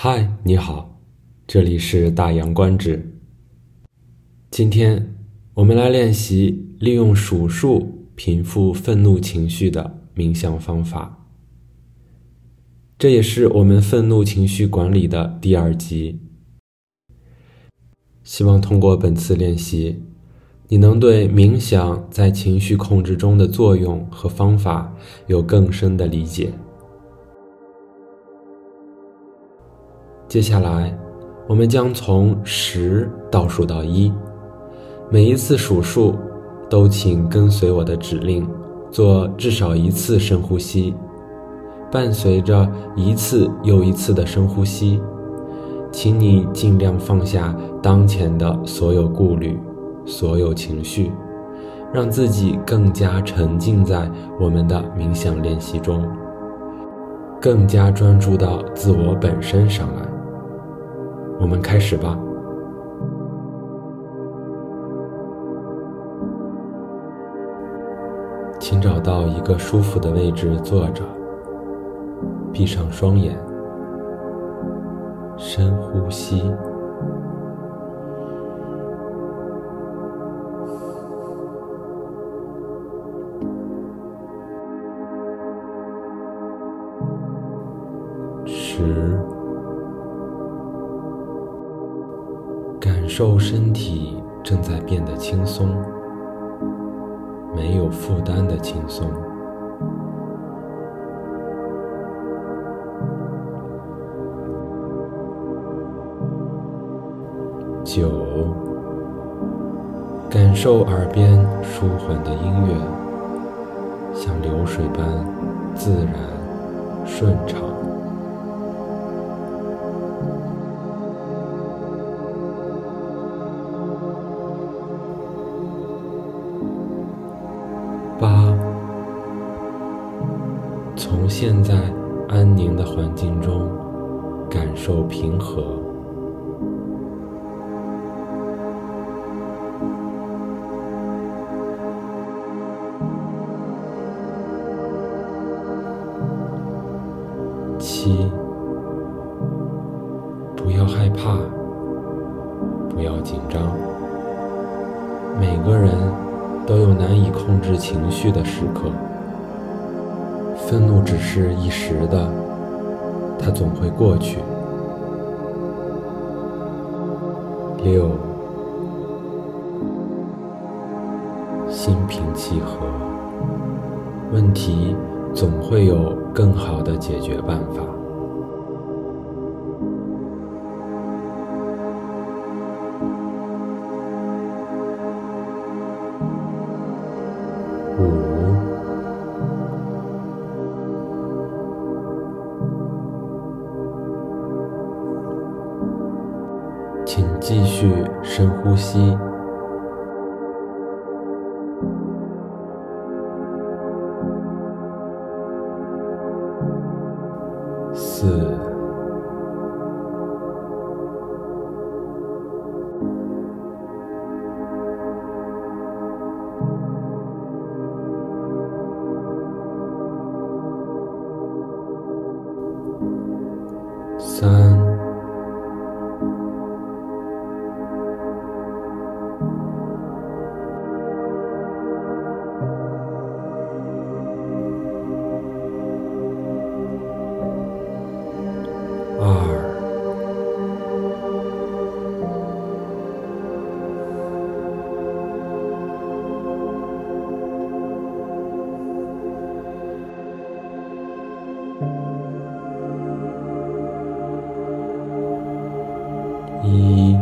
嗨，你好，这里是大洋观止。今天我们来练习利用数数平复愤怒情绪的冥想方法。这也是我们愤怒情绪管理的第二集。希望通过本次练习，你能对冥想在情绪控制中的作用和方法有更深的理解。接下来，我们将从十倒数到一，每一次数数都请跟随我的指令，做至少一次深呼吸，伴随着一次又一次的深呼吸，请你尽量放下当前的所有顾虑、所有情绪，让自己更加沉浸在我们的冥想练习中，更加专注到自我本身上来。我们开始吧，请找到一个舒服的位置坐着，闭上双眼，深呼吸，十。受身体正在变得轻松，没有负担的轻松。九，感受耳边舒缓的音乐，像流水般自然顺畅。从现在安宁的环境中感受平和。七，不要害怕，不要紧张，每个人。都有难以控制情绪的时刻，愤怒只是一时的，它总会过去。六，心平气和，问题总会有更好的解决办法。继续深呼吸。四。三、一，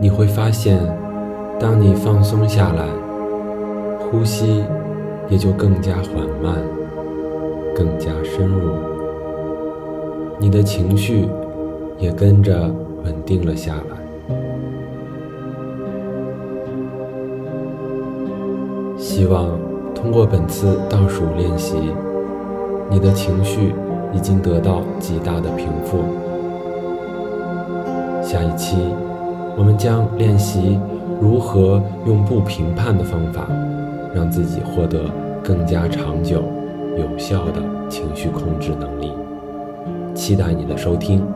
你会发现，当你放松下来，呼吸也就更加缓慢，更加深入，你的情绪也跟着稳定了下来。希望通过本次倒数练习，你的情绪已经得到极大的平复。下一期，我们将练习如何用不评判的方法，让自己获得更加长久、有效的情绪控制能力。期待你的收听。